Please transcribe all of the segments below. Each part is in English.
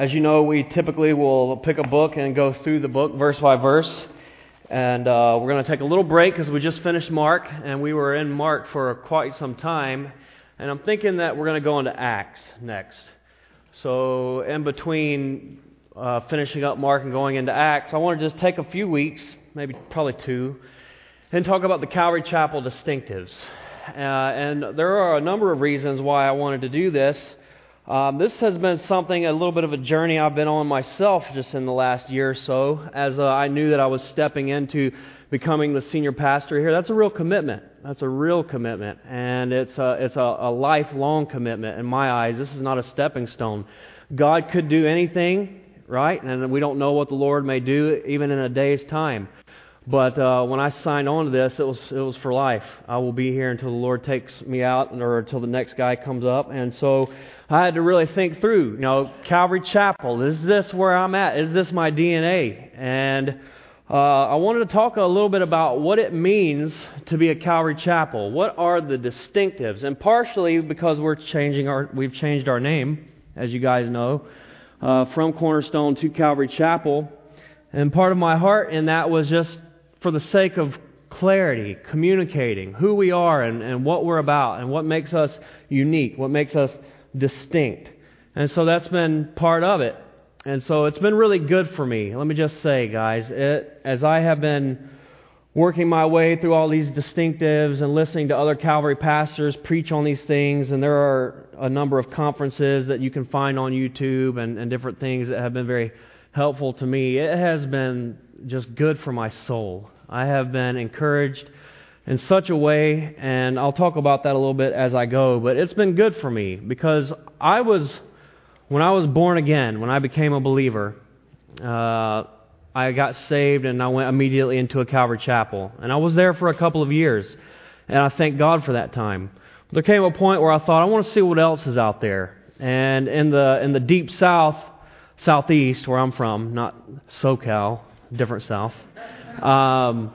As you know, we typically will pick a book and go through the book verse by verse. And uh, we're going to take a little break because we just finished Mark, and we were in Mark for quite some time. And I'm thinking that we're going to go into Acts next. So, in between uh, finishing up Mark and going into Acts, I want to just take a few weeks, maybe probably two, and talk about the Calvary Chapel distinctives. Uh, and there are a number of reasons why I wanted to do this. Um, this has been something, a little bit of a journey I've been on myself just in the last year or so, as uh, I knew that I was stepping into becoming the senior pastor here. That's a real commitment. That's a real commitment, and it's a, it's a, a lifelong commitment in my eyes. This is not a stepping stone. God could do anything, right? And we don't know what the Lord may do even in a day's time. But uh, when I signed on to this, it was it was for life. I will be here until the Lord takes me out, or until the next guy comes up. And so I had to really think through. You know, Calvary Chapel. Is this where I'm at? Is this my DNA? And uh, I wanted to talk a little bit about what it means to be a Calvary Chapel. What are the distinctives? And partially because we're changing our, we've changed our name, as you guys know, uh, from Cornerstone to Calvary Chapel. And part of my heart in that was just for the sake of clarity, communicating who we are and, and what we're about and what makes us unique, what makes us distinct. And so that's been part of it. And so it's been really good for me. Let me just say, guys, it, as I have been working my way through all these distinctives and listening to other Calvary pastors preach on these things, and there are a number of conferences that you can find on YouTube and, and different things that have been very helpful to me. It has been just good for my soul. I have been encouraged in such a way, and I'll talk about that a little bit as I go, but it's been good for me because I was, when I was born again, when I became a believer, uh, I got saved and I went immediately into a Calvary chapel. And I was there for a couple of years, and I thank God for that time. There came a point where I thought, I want to see what else is out there. And in the, in the deep south, southeast, where I'm from, not SoCal, different south, um,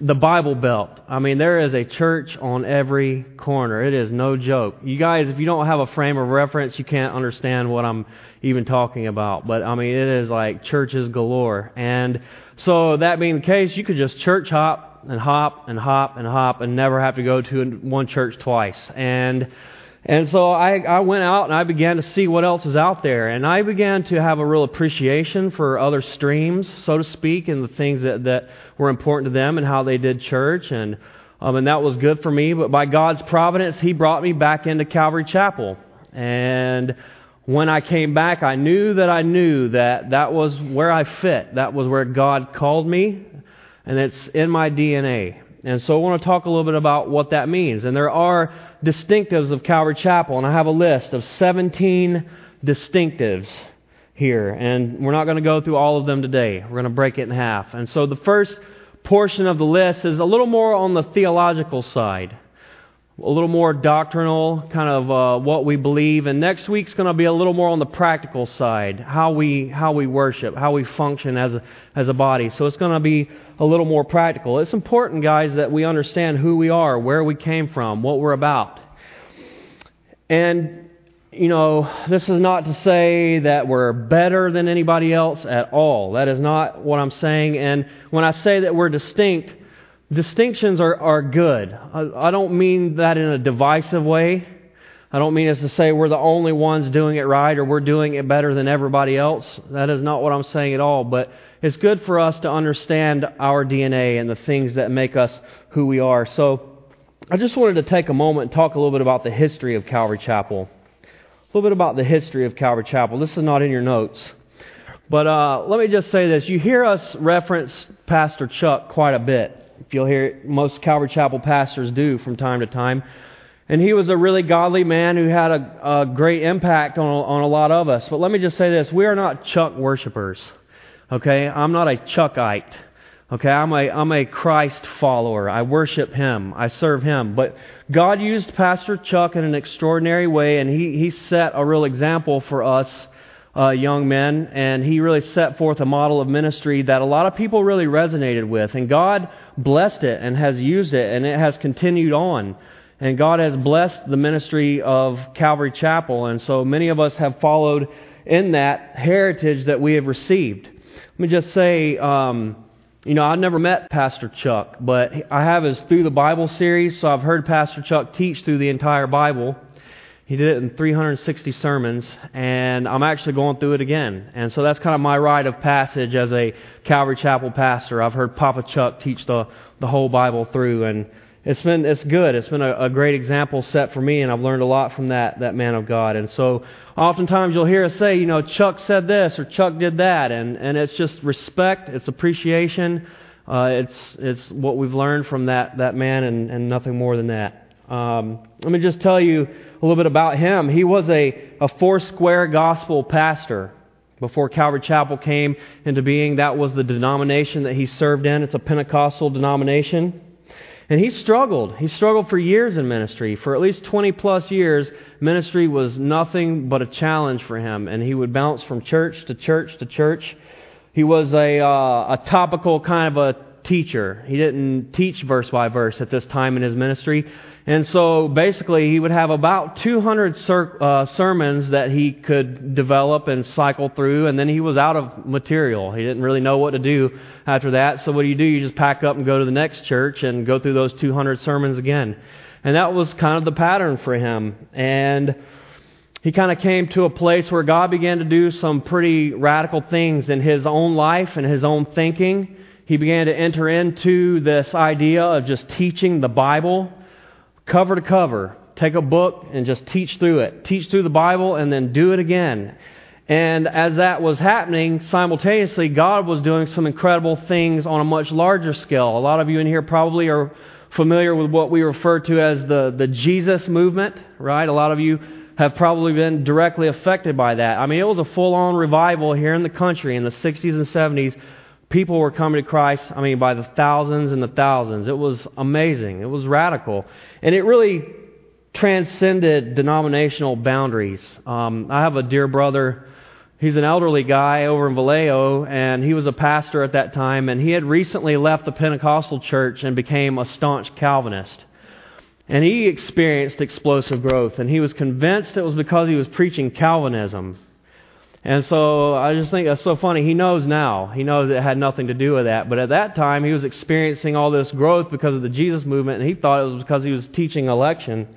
the Bible Belt. I mean, there is a church on every corner. It is no joke. You guys, if you don't have a frame of reference, you can't understand what I'm even talking about. But I mean, it is like churches galore. And so, that being the case, you could just church hop and hop and hop and hop and never have to go to one church twice. And and so I, I went out and I began to see what else is out there. And I began to have a real appreciation for other streams, so to speak, and the things that, that were important to them and how they did church. And, um, and that was good for me. But by God's providence, He brought me back into Calvary Chapel. And when I came back, I knew that I knew that that was where I fit. That was where God called me. And it's in my DNA. And so I want to talk a little bit about what that means. And there are distinctives of Calvary Chapel, and I have a list of 17 distinctives here. And we're not going to go through all of them today. We're going to break it in half. And so the first portion of the list is a little more on the theological side, a little more doctrinal, kind of uh, what we believe. And next week's going to be a little more on the practical side, how we how we worship, how we function as a, as a body. So it's going to be a little more practical. It's important, guys, that we understand who we are, where we came from, what we're about. And, you know, this is not to say that we're better than anybody else at all. That is not what I'm saying. And when I say that we're distinct, distinctions are, are good. I, I don't mean that in a divisive way. I don't mean as to say we're the only ones doing it right or we're doing it better than everybody else. That is not what I'm saying at all. But it's good for us to understand our DNA and the things that make us who we are. So I just wanted to take a moment and talk a little bit about the history of Calvary Chapel. A little bit about the history of Calvary Chapel. This is not in your notes. But uh, let me just say this. You hear us reference Pastor Chuck quite a bit. If you'll hear it, most Calvary Chapel pastors do from time to time. And he was a really godly man who had a, a great impact on, on a lot of us. But let me just say this. We are not Chuck worshipers. Okay? I'm not a Chuckite. Okay? I'm a, I'm a Christ follower. I worship Him. I serve Him. But God used Pastor Chuck in an extraordinary way, and He, he set a real example for us. Uh, young men, and he really set forth a model of ministry that a lot of people really resonated with. And God blessed it and has used it, and it has continued on. And God has blessed the ministry of Calvary Chapel. And so many of us have followed in that heritage that we have received. Let me just say, um, you know, I never met Pastor Chuck, but I have his Through the Bible series, so I've heard Pastor Chuck teach through the entire Bible. He did it in 360 sermons, and I'm actually going through it again. And so that's kind of my rite of passage as a Calvary Chapel pastor. I've heard Papa Chuck teach the, the whole Bible through, and it's been it's good. It's been a, a great example set for me, and I've learned a lot from that that man of God. And so, oftentimes you'll hear us say, you know, Chuck said this or Chuck did that, and and it's just respect, it's appreciation, uh, it's it's what we've learned from that that man, and and nothing more than that. Um, let me just tell you a little bit about him. He was a, a four square gospel pastor. Before Calvary Chapel came into being, that was the denomination that he served in. It's a Pentecostal denomination. And he struggled. He struggled for years in ministry. For at least 20 plus years, ministry was nothing but a challenge for him. And he would bounce from church to church to church. He was a, uh, a topical kind of a teacher. He didn't teach verse by verse at this time in his ministry, and so basically, he would have about 200 ser- uh, sermons that he could develop and cycle through, and then he was out of material. He didn't really know what to do after that. So, what do you do? You just pack up and go to the next church and go through those 200 sermons again. And that was kind of the pattern for him. And he kind of came to a place where God began to do some pretty radical things in his own life and his own thinking. He began to enter into this idea of just teaching the Bible cover to cover. Take a book and just teach through it. Teach through the Bible and then do it again. And as that was happening, simultaneously, God was doing some incredible things on a much larger scale. A lot of you in here probably are familiar with what we refer to as the, the Jesus movement, right? A lot of you have probably been directly affected by that. I mean, it was a full on revival here in the country in the 60s and 70s People were coming to Christ, I mean, by the thousands and the thousands. It was amazing. It was radical. And it really transcended denominational boundaries. Um, I have a dear brother. He's an elderly guy over in Vallejo, and he was a pastor at that time, and he had recently left the Pentecostal church and became a staunch Calvinist. And he experienced explosive growth, and he was convinced it was because he was preaching Calvinism. And so I just think that's so funny. He knows now. He knows it had nothing to do with that. But at that time, he was experiencing all this growth because of the Jesus movement, and he thought it was because he was teaching election,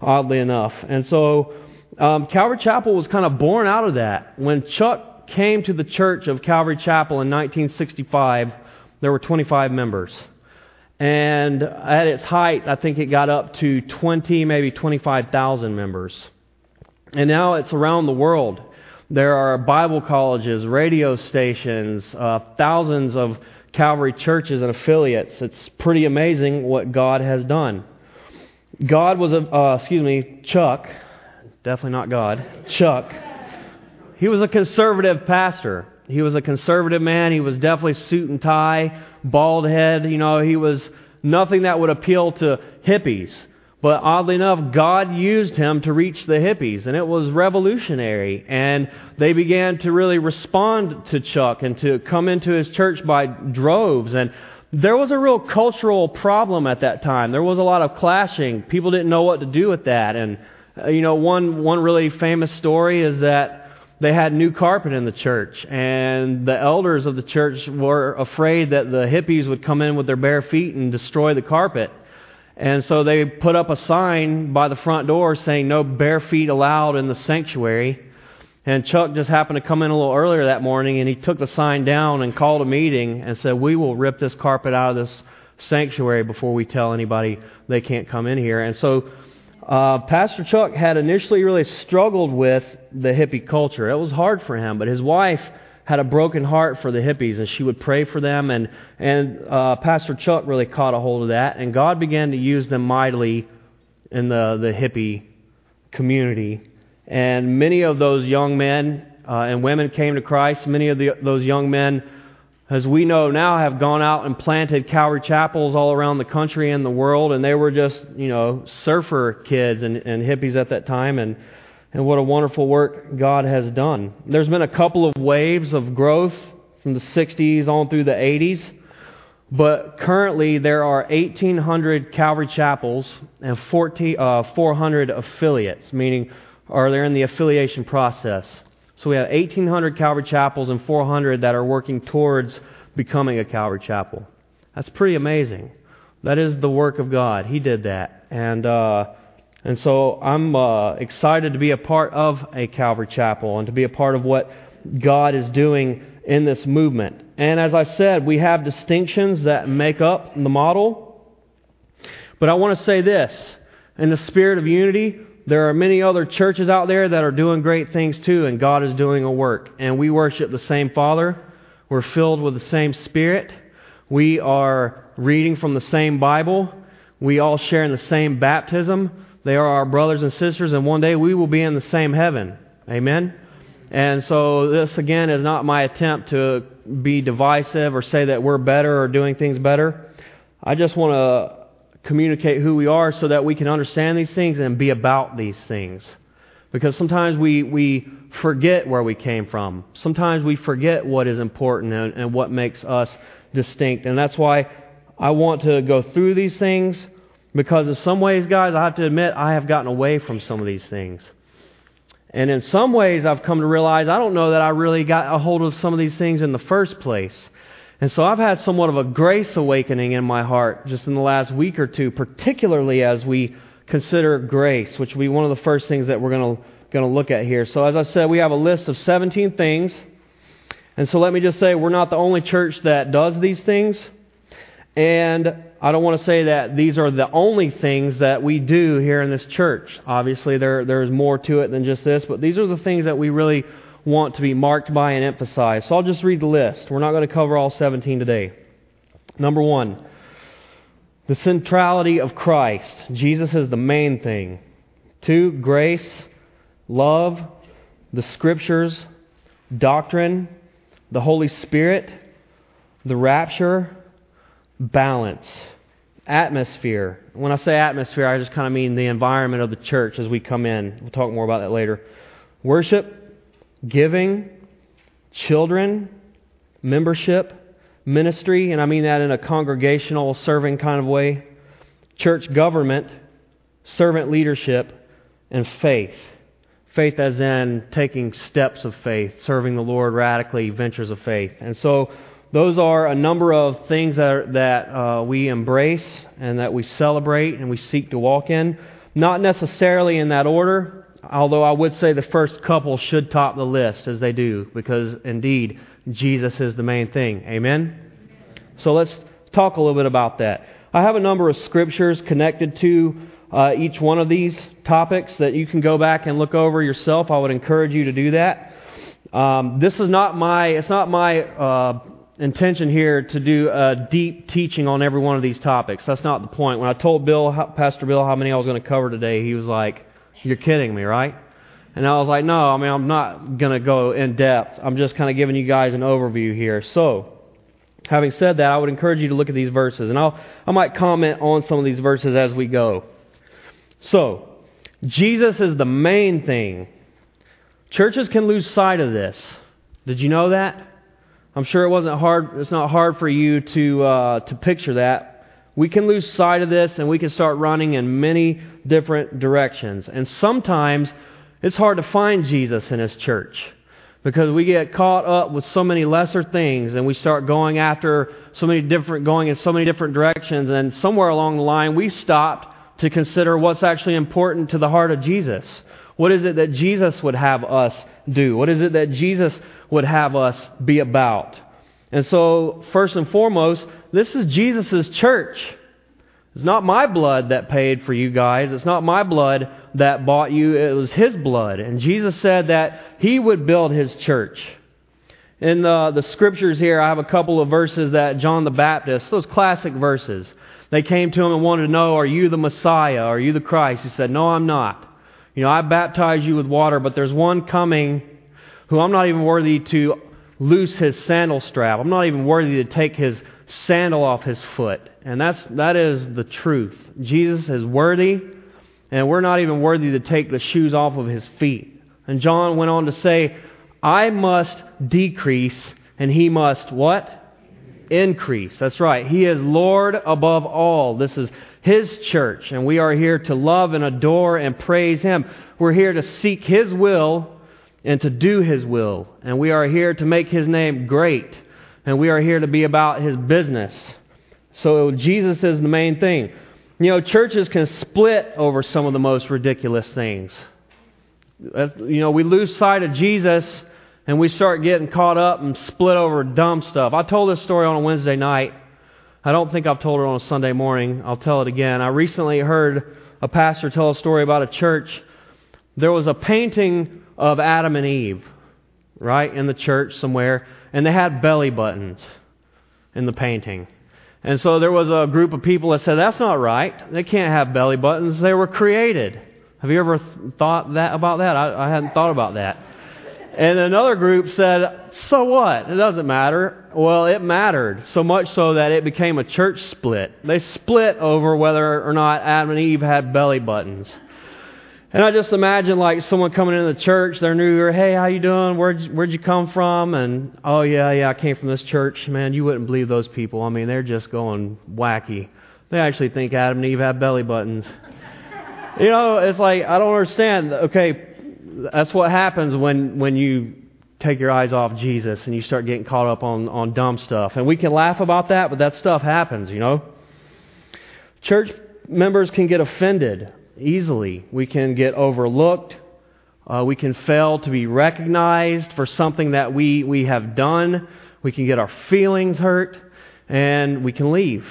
oddly enough. And so um, Calvary Chapel was kind of born out of that. When Chuck came to the church of Calvary Chapel in 1965, there were 25 members. And at its height, I think it got up to 20, maybe 25,000 members. And now it's around the world. There are Bible colleges, radio stations, uh, thousands of Calvary churches and affiliates. It's pretty amazing what God has done. God was a, uh, excuse me, Chuck, definitely not God, Chuck. He was a conservative pastor. He was a conservative man. He was definitely suit and tie, bald head. You know, he was nothing that would appeal to hippies. But oddly enough, God used him to reach the hippies, and it was revolutionary. And they began to really respond to Chuck and to come into his church by droves. And there was a real cultural problem at that time. There was a lot of clashing. People didn't know what to do with that. And, uh, you know, one, one really famous story is that they had new carpet in the church, and the elders of the church were afraid that the hippies would come in with their bare feet and destroy the carpet. And so they put up a sign by the front door saying no bare feet allowed in the sanctuary. And Chuck just happened to come in a little earlier that morning and he took the sign down and called a meeting and said, We will rip this carpet out of this sanctuary before we tell anybody they can't come in here. And so uh, Pastor Chuck had initially really struggled with the hippie culture. It was hard for him, but his wife had a broken heart for the hippies, and she would pray for them. And, and uh, Pastor Chuck really caught a hold of that, and God began to use them mightily in the, the hippie community. And many of those young men uh, and women came to Christ. Many of the, those young men, as we know now, have gone out and planted Calvary chapels all around the country and the world, and they were just, you know, surfer kids and, and hippies at that time. And and what a wonderful work God has done. There's been a couple of waves of growth from the 60s on through the 80s, but currently there are 1,800 Calvary chapels and 40, uh, 400 affiliates, meaning are they in the affiliation process. So we have 1,800 Calvary chapels and 400 that are working towards becoming a Calvary chapel. That's pretty amazing. That is the work of God. He did that. And, uh, and so I'm uh, excited to be a part of a Calvary chapel and to be a part of what God is doing in this movement. And as I said, we have distinctions that make up the model. But I want to say this in the spirit of unity, there are many other churches out there that are doing great things too, and God is doing a work. And we worship the same Father. We're filled with the same Spirit. We are reading from the same Bible. We all share in the same baptism. They are our brothers and sisters, and one day we will be in the same heaven. Amen? And so, this again is not my attempt to be divisive or say that we're better or doing things better. I just want to communicate who we are so that we can understand these things and be about these things. Because sometimes we, we forget where we came from. Sometimes we forget what is important and, and what makes us distinct. And that's why I want to go through these things because, in some ways, guys, I have to admit, I have gotten away from some of these things. And in some ways, I've come to realize I don't know that I really got a hold of some of these things in the first place. And so I've had somewhat of a grace awakening in my heart just in the last week or two, particularly as we consider grace, which will be one of the first things that we're going to, going to look at here. So, as I said, we have a list of 17 things. And so let me just say, we're not the only church that does these things. And I don't want to say that these are the only things that we do here in this church. Obviously, there, there's more to it than just this, but these are the things that we really want to be marked by and emphasized. So I'll just read the list. We're not going to cover all 17 today. Number one, the centrality of Christ. Jesus is the main thing. Two, grace, love, the scriptures, doctrine, the Holy Spirit, the rapture, balance, atmosphere. When I say atmosphere, I just kind of mean the environment of the church as we come in. We'll talk more about that later. Worship, giving, children, membership, ministry, and I mean that in a congregational, serving kind of way, church government, servant leadership, and faith. Faith, as in taking steps of faith, serving the Lord radically, ventures of faith. And so, those are a number of things that, are, that uh, we embrace and that we celebrate and we seek to walk in. Not necessarily in that order, although I would say the first couple should top the list as they do, because indeed, Jesus is the main thing. Amen? So let's talk a little bit about that. I have a number of scriptures connected to uh, each one of these topics that you can go back and look over yourself. I would encourage you to do that. Um, this is not my, it's not my uh, intention here to do a deep teaching on every one of these topics. That's not the point. When I told Bill, Pastor Bill, how many I was going to cover today, he was like, "You're kidding me, right?" And I was like, "No, I mean, I'm not going to go in depth. I'm just kind of giving you guys an overview here." So, having said that, I would encourage you to look at these verses, and I'll I might comment on some of these verses as we go. So, Jesus is the main thing. Churches can lose sight of this. Did you know that? I'm sure it wasn't hard. It's not hard for you to uh, to picture that. We can lose sight of this, and we can start running in many different directions. And sometimes it's hard to find Jesus in His church because we get caught up with so many lesser things, and we start going after so many different, going in so many different directions. And somewhere along the line, we stopped to consider what's actually important to the heart of Jesus. What is it that Jesus would have us do? What is it that Jesus would have us be about? And so, first and foremost, this is Jesus' church. It's not my blood that paid for you guys. It's not my blood that bought you. It was His blood. And Jesus said that He would build His church. In the, the scriptures here, I have a couple of verses that John the Baptist, those classic verses, they came to him and wanted to know, Are you the Messiah? Are you the Christ? He said, No, I'm not. You know, I baptize you with water, but there's one coming who I'm not even worthy to loose his sandal strap. I'm not even worthy to take his sandal off his foot. And that's, that is the truth. Jesus is worthy, and we're not even worthy to take the shoes off of his feet. And John went on to say, I must decrease, and he must what? Increase. That's right. He is Lord above all. This is his church, and we are here to love and adore and praise Him. We're here to seek His will, and to do His will. And we are here to make His name great. And we are here to be about His business. So Jesus is the main thing. You know, churches can split over some of the most ridiculous things. You know, we lose sight of Jesus and we start getting caught up and split over dumb stuff. I told this story on a Wednesday night. I don't think I've told it on a Sunday morning. I'll tell it again. I recently heard a pastor tell a story about a church. There was a painting of Adam and Eve, right, in the church somewhere, and they had belly buttons in the painting. And so there was a group of people that said, that's not right. They can't have belly buttons. They were created. Have you ever thought that about that? I, I hadn't thought about that. And another group said, so what? It doesn't matter. Well, it mattered so much so that it became a church split. They split over whether or not Adam and Eve had belly buttons. And I just imagine like someone coming into the church, they're new, here, hey, how you doing? Where'd, where'd you come from? And, oh yeah, yeah, I came from this church. Man, you wouldn't believe those people. I mean, they're just going wacky. They actually think Adam and Eve have belly buttons. you know, it's like, I don't understand. Okay, that's what happens when, when you take your eyes off Jesus and you start getting caught up on, on dumb stuff. And we can laugh about that, but that stuff happens, you know? Church members can get offended easily. We can get overlooked. Uh, we can fail to be recognized for something that we, we have done. We can get our feelings hurt, and we can leave.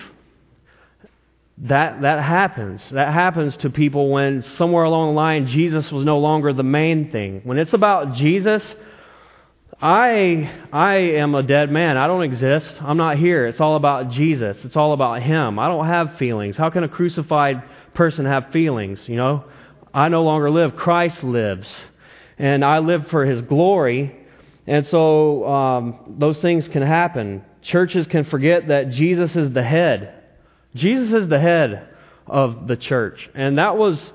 That, that happens. That happens to people when somewhere along the line Jesus was no longer the main thing. When it's about Jesus, I, I am a dead man. I don't exist. I'm not here. It's all about Jesus. It's all about Him. I don't have feelings. How can a crucified person have feelings, you know. I no longer live, Christ lives. And I live for His glory. And so um, those things can happen. Churches can forget that Jesus is the head. Jesus is the head of the church. And that was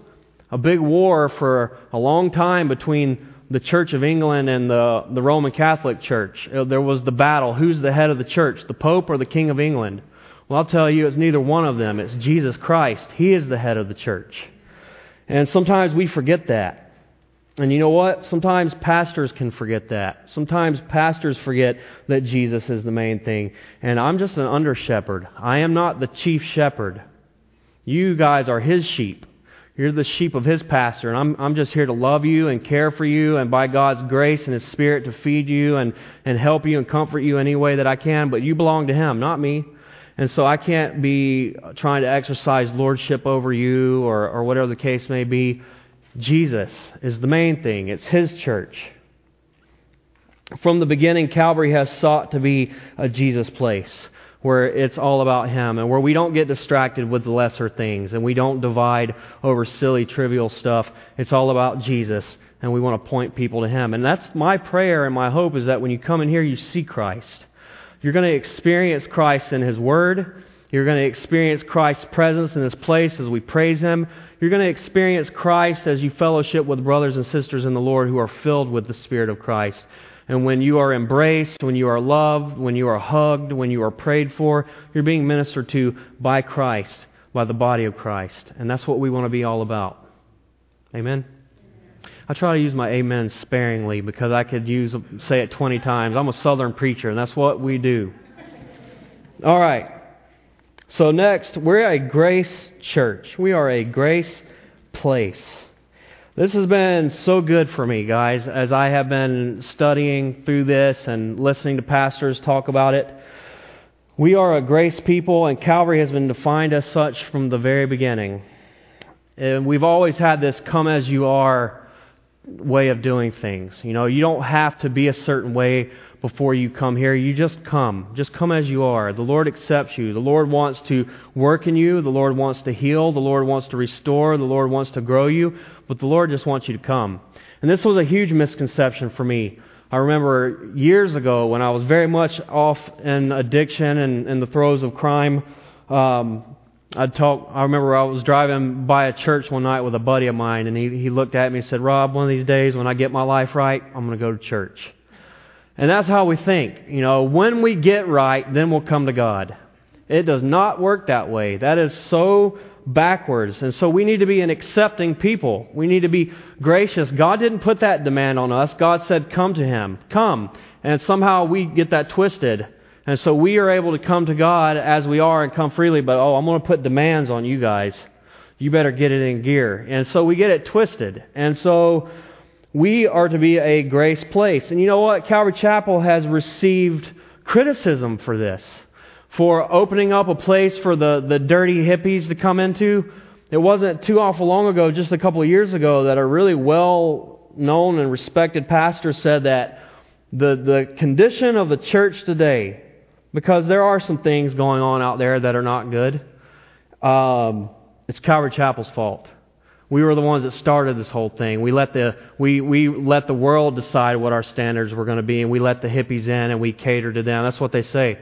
a big war for a long time between the Church of England and the, the Roman Catholic Church. Uh, there was the battle who's the head of the church, the Pope or the King of England? Well, I'll tell you, it's neither one of them. It's Jesus Christ. He is the head of the church. And sometimes we forget that. And you know what? Sometimes pastors can forget that. Sometimes pastors forget that Jesus is the main thing. And I'm just an under shepherd. I am not the chief shepherd. You guys are his sheep. You're the sheep of his pastor, and I'm, I'm just here to love you and care for you, and by God's grace and his spirit to feed you and, and help you and comfort you any way that I can. But you belong to him, not me. And so I can't be trying to exercise lordship over you or, or whatever the case may be. Jesus is the main thing, it's His church. From the beginning, Calvary has sought to be a Jesus place where it's all about Him and where we don't get distracted with the lesser things and we don't divide over silly, trivial stuff. It's all about Jesus and we want to point people to Him. And that's my prayer and my hope is that when you come in here, you see Christ. You're going to experience Christ in His Word. You're going to experience Christ's presence in this place as we praise Him. You're going to experience Christ as you fellowship with brothers and sisters in the Lord who are filled with the Spirit of Christ. And when you are embraced, when you are loved, when you are hugged, when you are prayed for, you're being ministered to by Christ, by the body of Christ. And that's what we want to be all about. Amen. I try to use my amen sparingly because I could use say it 20 times. I'm a southern preacher, and that's what we do. All right. So next, we're a grace church. We are a grace place. This has been so good for me, guys, as I have been studying through this and listening to pastors talk about it. We are a grace people, and Calvary has been defined as such from the very beginning. And we've always had this come as you are way of doing things. You know, you don't have to be a certain way before you come here. You just come. Just come as you are. The Lord accepts you. The Lord wants to work in you. The Lord wants to heal. The Lord wants to restore. The Lord wants to grow you. But the Lord just wants you to come. And this was a huge misconception for me. I remember years ago when I was very much off in addiction and in the throes of crime. Um, I'd talk. I remember I was driving by a church one night with a buddy of mine, and he, he looked at me and said, Rob, one of these days when I get my life right, I'm going to go to church. And that's how we think. You know, when we get right, then we'll come to God. It does not work that way. That is so backwards. And so we need to be an accepting people. We need to be gracious. God didn't put that demand on us. God said, Come to Him. Come. And somehow we get that twisted. And so we are able to come to God as we are and come freely, but oh, I'm going to put demands on you guys. You better get it in gear. And so we get it twisted. And so we are to be a grace place. And you know what? Calvary Chapel has received criticism for this, for opening up a place for the, the dirty hippies to come into. It wasn't too awful long ago, just a couple of years ago, that a really well known and respected pastor said that the, the condition of the church today because there are some things going on out there that are not good. Um, it's Calvary Chapel's fault. We were the ones that started this whole thing. We let the we we let the world decide what our standards were going to be, and we let the hippies in and we catered to them. That's what they say,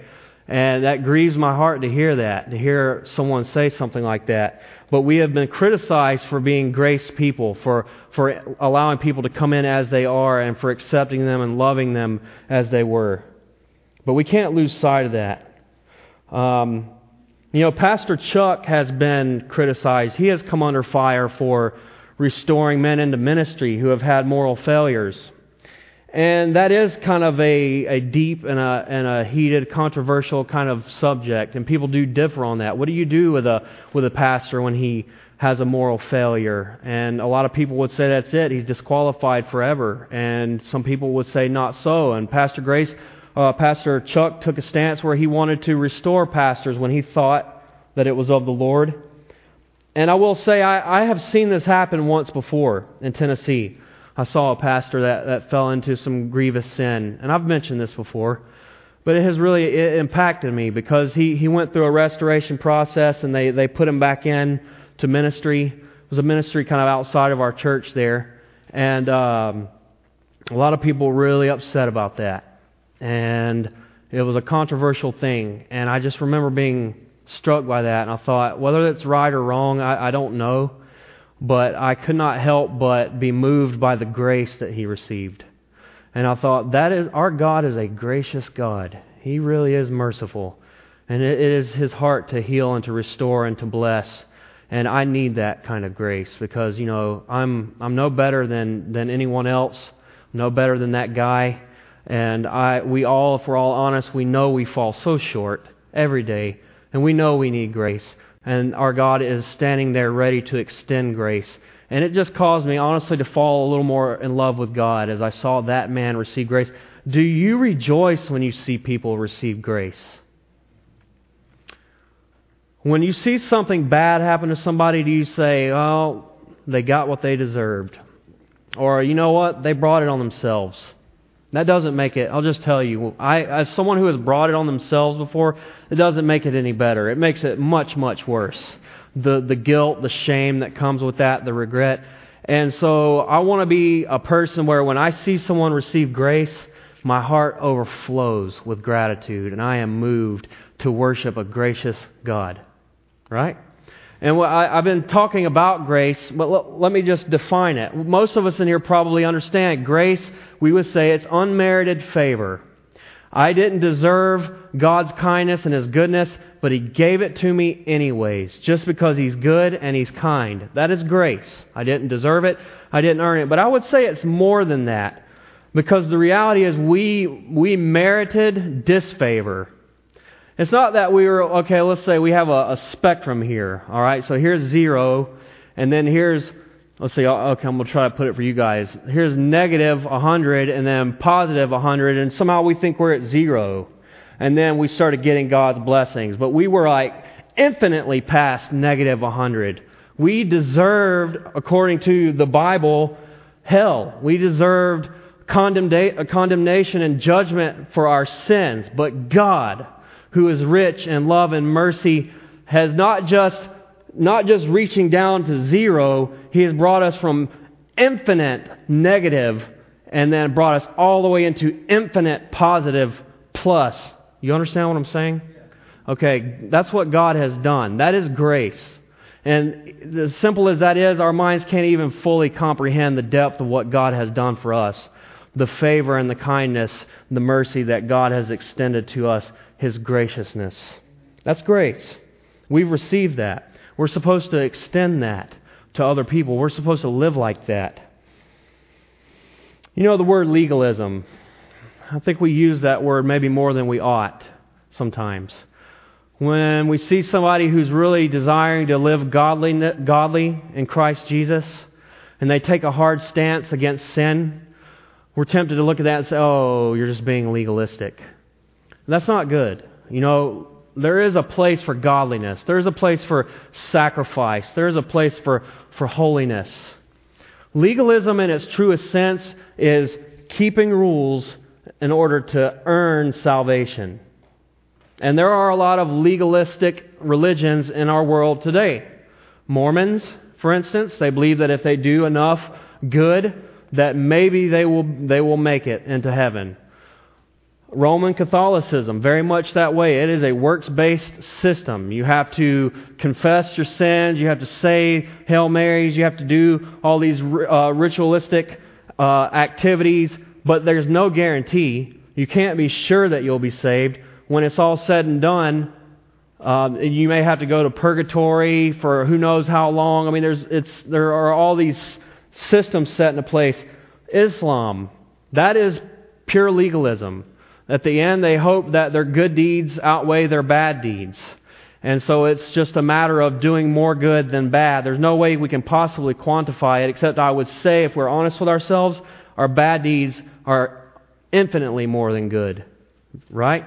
and that grieves my heart to hear that, to hear someone say something like that. But we have been criticized for being grace people, for for allowing people to come in as they are, and for accepting them and loving them as they were. But we can't lose sight of that. Um, you know, Pastor Chuck has been criticized. He has come under fire for restoring men into ministry who have had moral failures. And that is kind of a, a deep and a, and a heated, controversial kind of subject, and people do differ on that. What do you do with a, with a pastor when he has a moral failure? And a lot of people would say that's it, he's disqualified forever. And some people would say not so. And Pastor Grace uh, Pastor Chuck took a stance where he wanted to restore pastors when he thought that it was of the Lord. And I will say, I, I have seen this happen once before in Tennessee. I saw a pastor that, that fell into some grievous sin. And I've mentioned this before. But it has really it impacted me because he, he went through a restoration process and they, they put him back in to ministry. It was a ministry kind of outside of our church there. And um, a lot of people were really upset about that and it was a controversial thing. And I just remember being struck by that, and I thought, whether it's right or wrong, I, I don't know, but I could not help but be moved by the grace that he received. And I thought, that is our God is a gracious God. He really is merciful. And it is his heart to heal and to restore and to bless. And I need that kind of grace because, you know, I'm I'm no better than, than anyone else, no better than that guy. And I, we all, if we're all honest, we know we fall so short every day, and we know we need grace. And our God is standing there ready to extend grace. And it just caused me, honestly, to fall a little more in love with God as I saw that man receive grace. Do you rejoice when you see people receive grace? When you see something bad happen to somebody, do you say, oh, they got what they deserved? Or, you know what, they brought it on themselves? That doesn't make it, I'll just tell you, I, as someone who has brought it on themselves before, it doesn't make it any better. It makes it much, much worse. The, the guilt, the shame that comes with that, the regret. And so I want to be a person where when I see someone receive grace, my heart overflows with gratitude and I am moved to worship a gracious God. Right? And I, have been talking about grace, but let, let me just define it. Most of us in here probably understand grace, we would say it's unmerited favor. I didn't deserve God's kindness and His goodness, but He gave it to me anyways, just because He's good and He's kind. That is grace. I didn't deserve it, I didn't earn it. But I would say it's more than that, because the reality is we, we merited disfavor. It's not that we were, okay, let's say we have a, a spectrum here, all right? So here's zero, and then here's, let's see, uh, okay, I'm going to try to put it for you guys. Here's negative 100, and then positive 100, and somehow we think we're at zero. And then we started getting God's blessings. But we were like infinitely past negative 100. We deserved, according to the Bible, hell. We deserved condemnation and judgment for our sins. But God, who is rich in love and mercy, has not just, not just reaching down to zero, He has brought us from infinite negative and then brought us all the way into infinite positive plus. You understand what I'm saying? Okay, that's what God has done. That is grace. And as simple as that is, our minds can't even fully comprehend the depth of what God has done for us. The favor and the kindness, the mercy that God has extended to us his graciousness. That's grace. We've received that. We're supposed to extend that to other people. We're supposed to live like that. You know the word legalism. I think we use that word maybe more than we ought sometimes. When we see somebody who's really desiring to live godly, godly in Christ Jesus, and they take a hard stance against sin, we're tempted to look at that and say, oh, you're just being legalistic. That's not good. You know, there is a place for godliness, there is a place for sacrifice, there is a place for, for holiness. Legalism, in its truest sense, is keeping rules in order to earn salvation. And there are a lot of legalistic religions in our world today. Mormons, for instance, they believe that if they do enough good, that maybe they will, they will make it into heaven. Roman Catholicism, very much that way. It is a works based system. You have to confess your sins, you have to say Hail Marys, you have to do all these uh, ritualistic uh, activities, but there's no guarantee. You can't be sure that you'll be saved. When it's all said and done, um, you may have to go to purgatory for who knows how long. I mean, there's, it's, there are all these systems set into place. Islam, that is pure legalism. At the end, they hope that their good deeds outweigh their bad deeds. And so it's just a matter of doing more good than bad. There's no way we can possibly quantify it, except I would say, if we're honest with ourselves, our bad deeds are infinitely more than good. Right?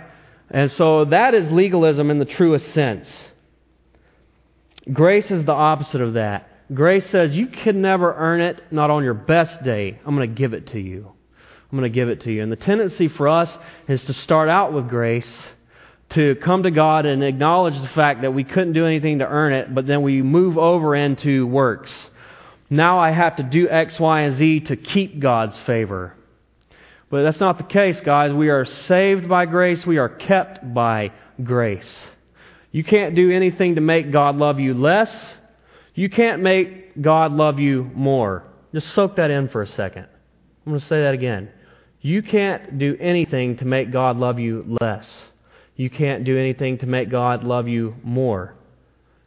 And so that is legalism in the truest sense. Grace is the opposite of that. Grace says you can never earn it, not on your best day. I'm going to give it to you. I'm going to give it to you. And the tendency for us is to start out with grace, to come to God and acknowledge the fact that we couldn't do anything to earn it, but then we move over into works. Now I have to do X, Y, and Z to keep God's favor. But that's not the case, guys. We are saved by grace, we are kept by grace. You can't do anything to make God love you less. You can't make God love you more. Just soak that in for a second. I'm going to say that again. You can't do anything to make God love you less. You can't do anything to make God love you more.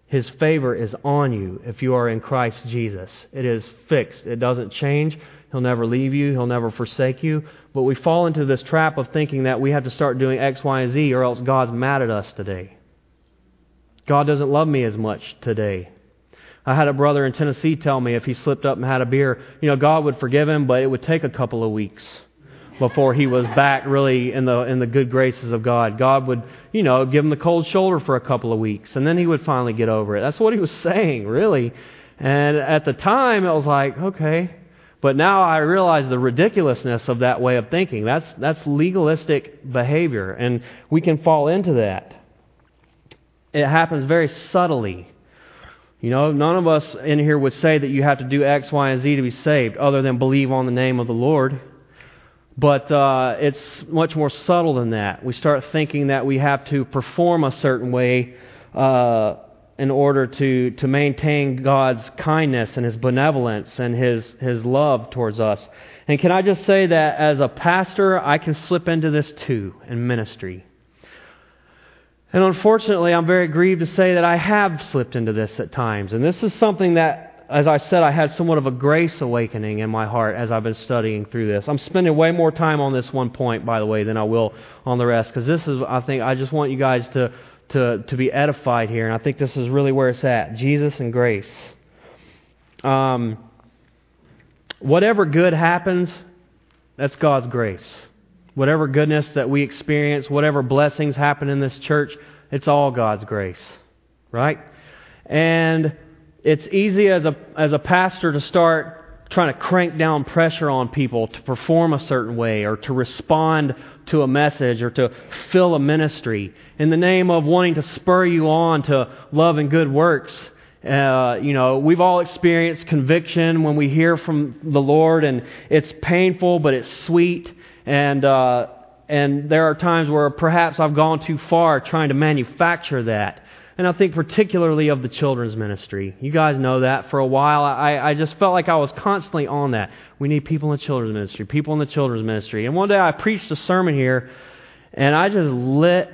His favor is on you if you are in Christ Jesus. It is fixed. It doesn't change. He'll never leave you. He'll never forsake you. But we fall into this trap of thinking that we have to start doing X, Y, and Z or else God's mad at us today. God doesn't love me as much today. I had a brother in Tennessee tell me if he slipped up and had a beer, you know, God would forgive him, but it would take a couple of weeks before he was back really in the in the good graces of God. God would, you know, give him the cold shoulder for a couple of weeks and then he would finally get over it. That's what he was saying, really. And at the time it was like, okay. But now I realize the ridiculousness of that way of thinking. That's that's legalistic behavior and we can fall into that. It happens very subtly. You know, none of us in here would say that you have to do X, Y, and Z to be saved, other than believe on the name of the Lord. But uh, it's much more subtle than that. We start thinking that we have to perform a certain way uh, in order to, to maintain God's kindness and His benevolence and His, His love towards us. And can I just say that as a pastor, I can slip into this too in ministry. And unfortunately, I'm very grieved to say that I have slipped into this at times. And this is something that, as I said, I had somewhat of a grace awakening in my heart as I've been studying through this. I'm spending way more time on this one point, by the way, than I will on the rest, because this is, I think, I just want you guys to, to, to be edified here. And I think this is really where it's at Jesus and grace. Um, whatever good happens, that's God's grace whatever goodness that we experience, whatever blessings happen in this church, it's all God's grace. Right? And it's easy as a, as a pastor to start trying to crank down pressure on people to perform a certain way or to respond to a message or to fill a ministry in the name of wanting to spur you on to love and good works. Uh, you know, we've all experienced conviction when we hear from the Lord, and it's painful, but it's sweet. And, uh, and there are times where perhaps I've gone too far trying to manufacture that. And I think particularly of the children's ministry. You guys know that. For a while, I, I just felt like I was constantly on that. We need people in the children's ministry, people in the children's ministry. And one day I preached a sermon here, and I just lit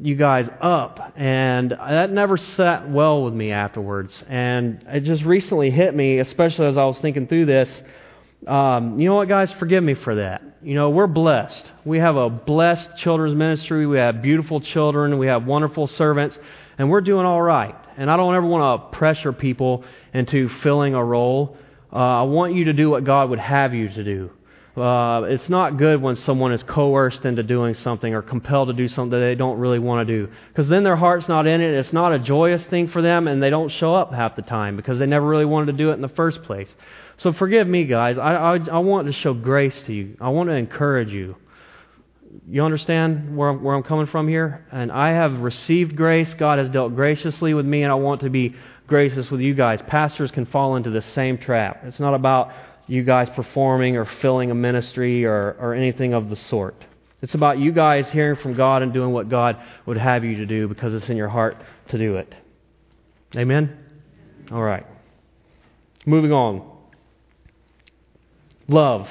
you guys up, and that never sat well with me afterwards. And it just recently hit me, especially as I was thinking through this. Um, you know what, guys? Forgive me for that. You know, we're blessed. We have a blessed children's ministry. We have beautiful children. We have wonderful servants, and we're doing all right. And I don't ever want to pressure people into filling a role. Uh, I want you to do what God would have you to do. Uh, it's not good when someone is coerced into doing something or compelled to do something that they don't really want to do. Because then their heart's not in it. It's not a joyous thing for them, and they don't show up half the time because they never really wanted to do it in the first place. So forgive me, guys. I, I, I want to show grace to you, I want to encourage you. You understand where I'm, where I'm coming from here? And I have received grace. God has dealt graciously with me, and I want to be gracious with you guys. Pastors can fall into the same trap. It's not about you guys performing or filling a ministry or, or anything of the sort. It's about you guys hearing from God and doing what God would have you to do because it's in your heart to do it. Amen? All right. Moving on. Love.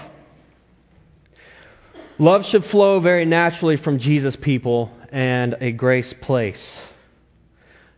Love should flow very naturally from Jesus' people and a grace place.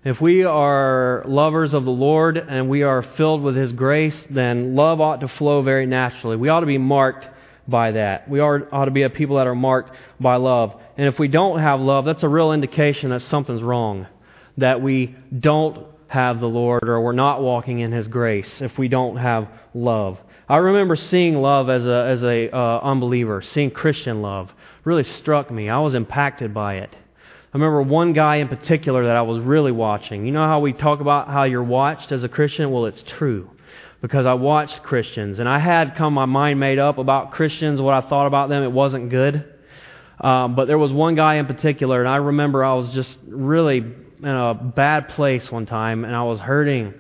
If we are lovers of the Lord and we are filled with His grace, then love ought to flow very naturally. We ought to be marked by that. We ought to be a people that are marked by love. And if we don't have love, that's a real indication that something's wrong. That we don't have the Lord or we're not walking in His grace if we don't have love. I remember seeing love as a, as a uh, unbeliever, seeing Christian love. Really struck me. I was impacted by it. I remember one guy in particular that I was really watching. You know how we talk about how you're watched as a Christian? Well, it's true. Because I watched Christians, and I had come my mind made up about Christians, what I thought about them. It wasn't good. Um, but there was one guy in particular, and I remember I was just really in a bad place one time, and I was hurting.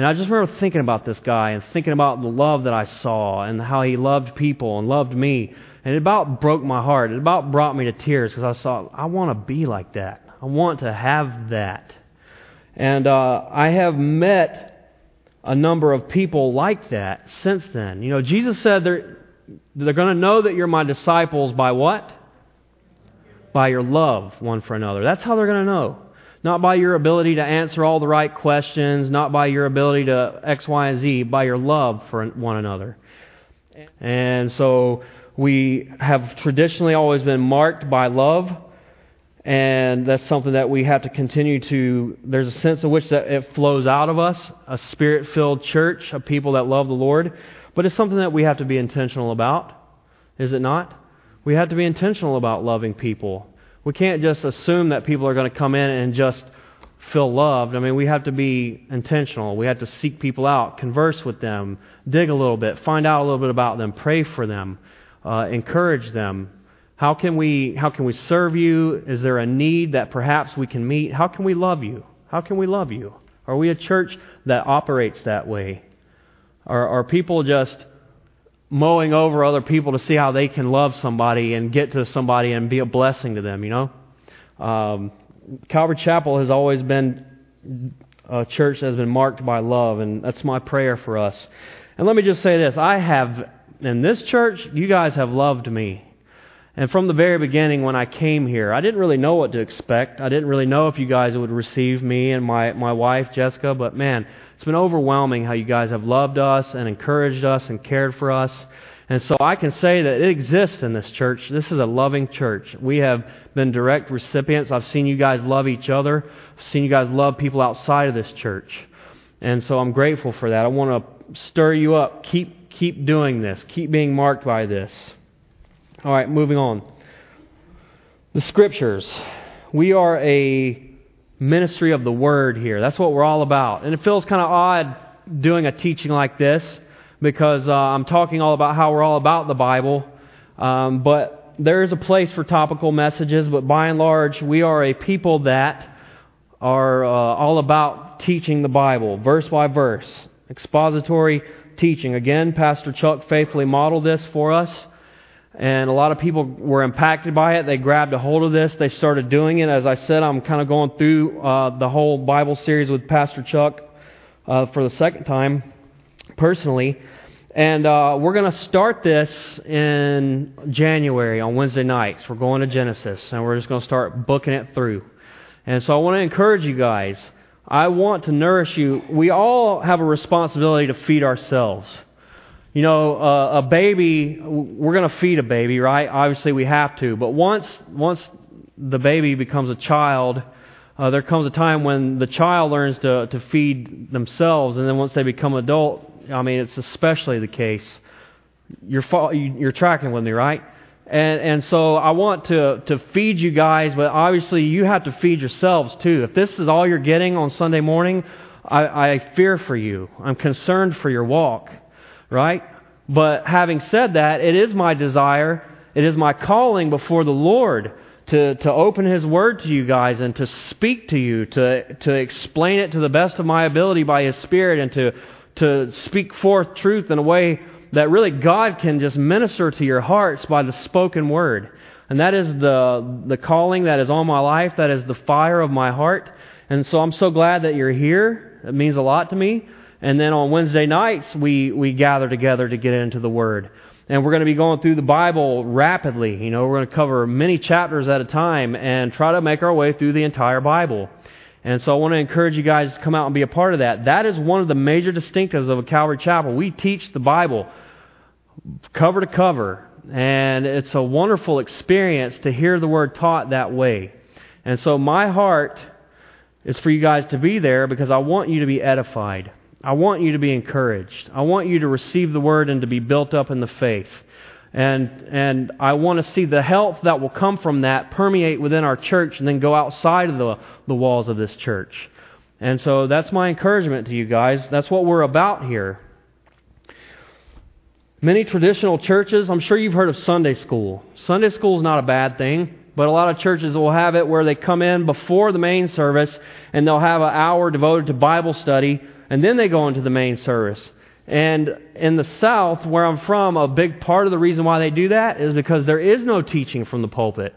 And I just remember thinking about this guy and thinking about the love that I saw and how he loved people and loved me. And it about broke my heart. It about brought me to tears because I thought, I want to be like that. I want to have that. And uh, I have met a number of people like that since then. You know, Jesus said they're, they're going to know that you're my disciples by what? By your love one for another. That's how they're going to know. Not by your ability to answer all the right questions, not by your ability to X, Y, and Z, by your love for one another. And so we have traditionally always been marked by love, and that's something that we have to continue to. There's a sense in which that it flows out of us, a spirit filled church a people that love the Lord, but it's something that we have to be intentional about, is it not? We have to be intentional about loving people. We can't just assume that people are going to come in and just feel loved. I mean, we have to be intentional. We have to seek people out, converse with them, dig a little bit, find out a little bit about them, pray for them uh, encourage them. How can we how can we serve you? Is there a need that perhaps we can meet? How can we love you? How can we love you? Are we a church that operates that way? Are, are people just mowing over other people to see how they can love somebody and get to somebody and be a blessing to them, you know? Um, Calvary Chapel has always been a church that has been marked by love, and that's my prayer for us. And let me just say this I have in this church, you guys have loved me. And from the very beginning, when I came here, I didn't really know what to expect. I didn't really know if you guys would receive me and my, my wife, Jessica, but man, it's been overwhelming how you guys have loved us and encouraged us and cared for us. And so I can say that it exists in this church. This is a loving church. We have been direct recipients. I've seen you guys love each other. I've seen you guys love people outside of this church. And so I'm grateful for that. I want to stir you up. Keep keep doing this. Keep being marked by this. All right, moving on. The scriptures. We are a ministry of the word here. That's what we're all about. And it feels kind of odd doing a teaching like this because uh, I'm talking all about how we're all about the Bible. Um, but there is a place for topical messages, but by and large, we are a people that are uh, all about teaching the Bible, verse by verse, expository teaching. Again, Pastor Chuck faithfully modeled this for us. And a lot of people were impacted by it. They grabbed a hold of this. They started doing it. As I said, I'm kind of going through uh, the whole Bible series with Pastor Chuck uh, for the second time personally. And uh, we're going to start this in January on Wednesday nights. We're going to Genesis, and we're just going to start booking it through. And so I want to encourage you guys. I want to nourish you. We all have a responsibility to feed ourselves. You know, uh, a baby, we're going to feed a baby, right? Obviously, we have to. But once, once the baby becomes a child, uh, there comes a time when the child learns to, to feed themselves, and then once they become adult, I mean, it's especially the case. You're, you're tracking with me, right? And, and so I want to, to feed you guys, but obviously you have to feed yourselves too. If this is all you're getting on Sunday morning, I, I fear for you. I'm concerned for your walk, right? But having said that, it is my desire, it is my calling before the Lord to, to open His Word to you guys and to speak to you, to, to explain it to the best of my ability by His Spirit, and to, to speak forth truth in a way that really God can just minister to your hearts by the spoken word. And that is the, the calling that is on my life. That is the fire of my heart. And so I'm so glad that you're here. It means a lot to me. And then on Wednesday nights, we, we gather together to get into the Word. And we're going to be going through the Bible rapidly. You know, we're going to cover many chapters at a time and try to make our way through the entire Bible. And so I want to encourage you guys to come out and be a part of that. That is one of the major distinctives of a Calvary Chapel. We teach the Bible cover to cover. And it's a wonderful experience to hear the Word taught that way. And so my heart is for you guys to be there because I want you to be edified. I want you to be encouraged. I want you to receive the Word and to be built up in the faith. And, and I want to see the health that will come from that permeate within our church and then go outside of the, the walls of this church. And so that's my encouragement to you guys. That's what we're about here. Many traditional churches, I'm sure you've heard of Sunday school. Sunday school is not a bad thing, but a lot of churches will have it where they come in before the main service and they'll have an hour devoted to Bible study and then they go into the main service. And in the South, where I'm from, a big part of the reason why they do that is because there is no teaching from the pulpit.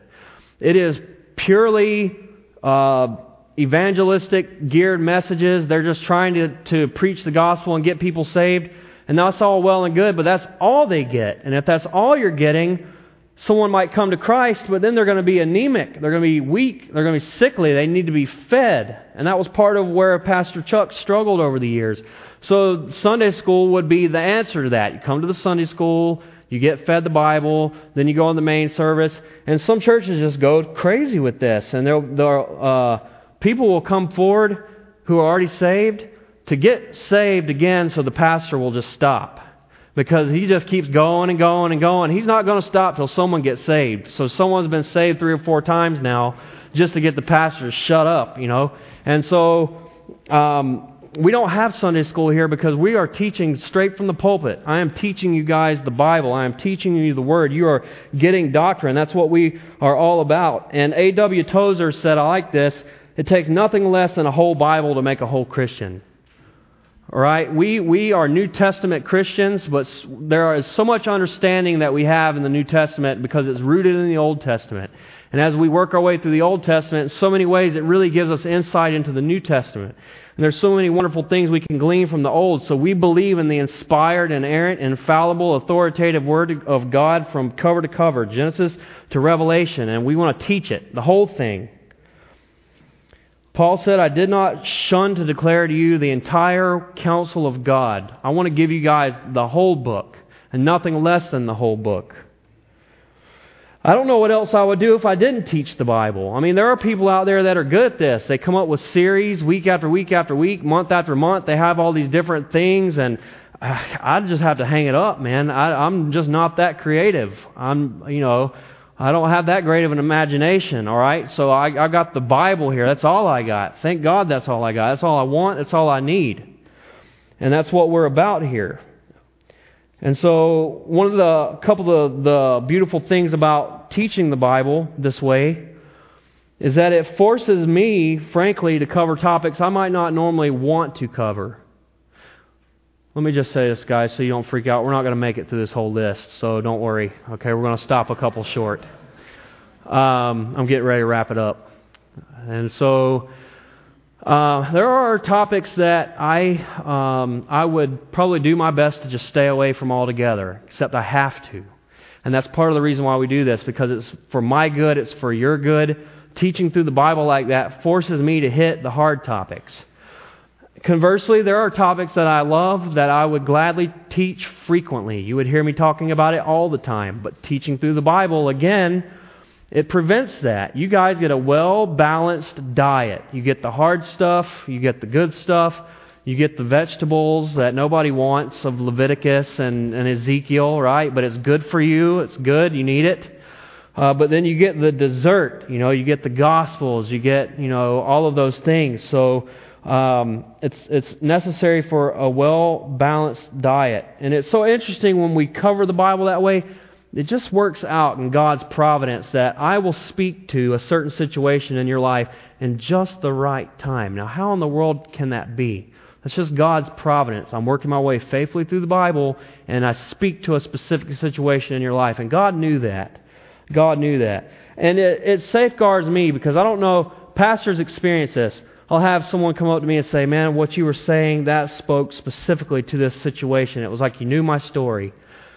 It is purely uh, evangelistic, geared messages. They're just trying to, to preach the gospel and get people saved. And that's all well and good, but that's all they get. And if that's all you're getting, someone might come to Christ, but then they're going to be anemic. They're going to be weak. They're going to be sickly. They need to be fed. And that was part of where Pastor Chuck struggled over the years. So Sunday school would be the answer to that. You come to the Sunday school, you get fed the Bible, then you go on the main service. And some churches just go crazy with this. And they'll, they'll, uh, people will come forward who are already saved to get saved again so the pastor will just stop. Because he just keeps going and going and going. He's not going to stop till someone gets saved. So someone's been saved three or four times now just to get the pastor to shut up, you know. And so um, we don't have Sunday school here because we are teaching straight from the pulpit. I am teaching you guys the Bible. I am teaching you the Word. You are getting doctrine. That's what we are all about. And A.W. Tozer said, I like this. It takes nothing less than a whole Bible to make a whole Christian. All right, we, we are New Testament Christians, but there is so much understanding that we have in the New Testament because it's rooted in the Old Testament. And as we work our way through the Old Testament, in so many ways it really gives us insight into the New Testament. And there's so many wonderful things we can glean from the Old. So we believe in the inspired, inerrant, infallible, authoritative Word of God from cover to cover, Genesis to Revelation, and we want to teach it, the whole thing. Paul said, I did not shun to declare to you the entire counsel of God. I want to give you guys the whole book and nothing less than the whole book. I don't know what else I would do if I didn't teach the Bible. I mean, there are people out there that are good at this. They come up with series week after week after week, month after month. They have all these different things, and uh, I just have to hang it up, man. I, I'm just not that creative. I'm, you know, I don't have that great of an imagination, all right? So I, I got the Bible here. That's all I got. Thank God that's all I got. That's all I want. That's all I need. And that's what we're about here. And so, one of the couple of the beautiful things about teaching the Bible this way is that it forces me, frankly, to cover topics I might not normally want to cover. Let me just say this, guys, so you don't freak out. We're not going to make it through this whole list, so don't worry. Okay, we're going to stop a couple short. Um, I'm getting ready to wrap it up. And so uh, there are topics that I, um, I would probably do my best to just stay away from altogether, except I have to. And that's part of the reason why we do this, because it's for my good, it's for your good, teaching through the Bible like that forces me to hit the hard topics. Conversely, there are topics that I love that I would gladly teach frequently. You would hear me talking about it all the time. But teaching through the Bible, again, it prevents that. You guys get a well balanced diet. You get the hard stuff, you get the good stuff, you get the vegetables that nobody wants of Leviticus and, and Ezekiel, right? But it's good for you, it's good, you need it. Uh, but then you get the dessert, you know, you get the Gospels, you get, you know, all of those things. So um, it's, it's necessary for a well balanced diet. And it's so interesting when we cover the Bible that way, it just works out in God's providence that I will speak to a certain situation in your life in just the right time. Now, how in the world can that be? That's just God's providence. I'm working my way faithfully through the Bible, and I speak to a specific situation in your life. And God knew that. God knew that. And it, it safeguards me because I don't know, pastors experience this. I'll have someone come up to me and say, Man, what you were saying, that spoke specifically to this situation. It was like you knew my story.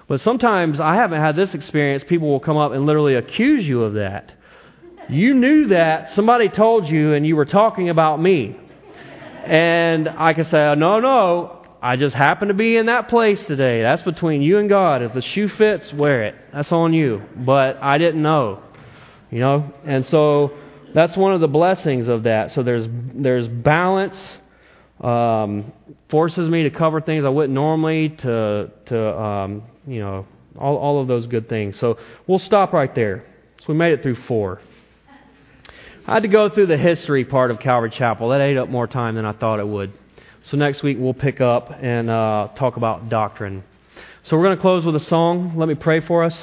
But sometimes I haven't had this experience. People will come up and literally accuse you of that. You knew that. Somebody told you, and you were talking about me. And I can say, No, no. I just happened to be in that place today. That's between you and God. If the shoe fits, wear it. That's on you. But I didn't know. You know? And so that's one of the blessings of that. So there's there's balance. Um, forces me to cover things I wouldn't normally. To to um, you know all all of those good things. So we'll stop right there. So we made it through four. I had to go through the history part of Calvary Chapel. That ate up more time than I thought it would. So next week we'll pick up and uh, talk about doctrine. So we're going to close with a song. Let me pray for us.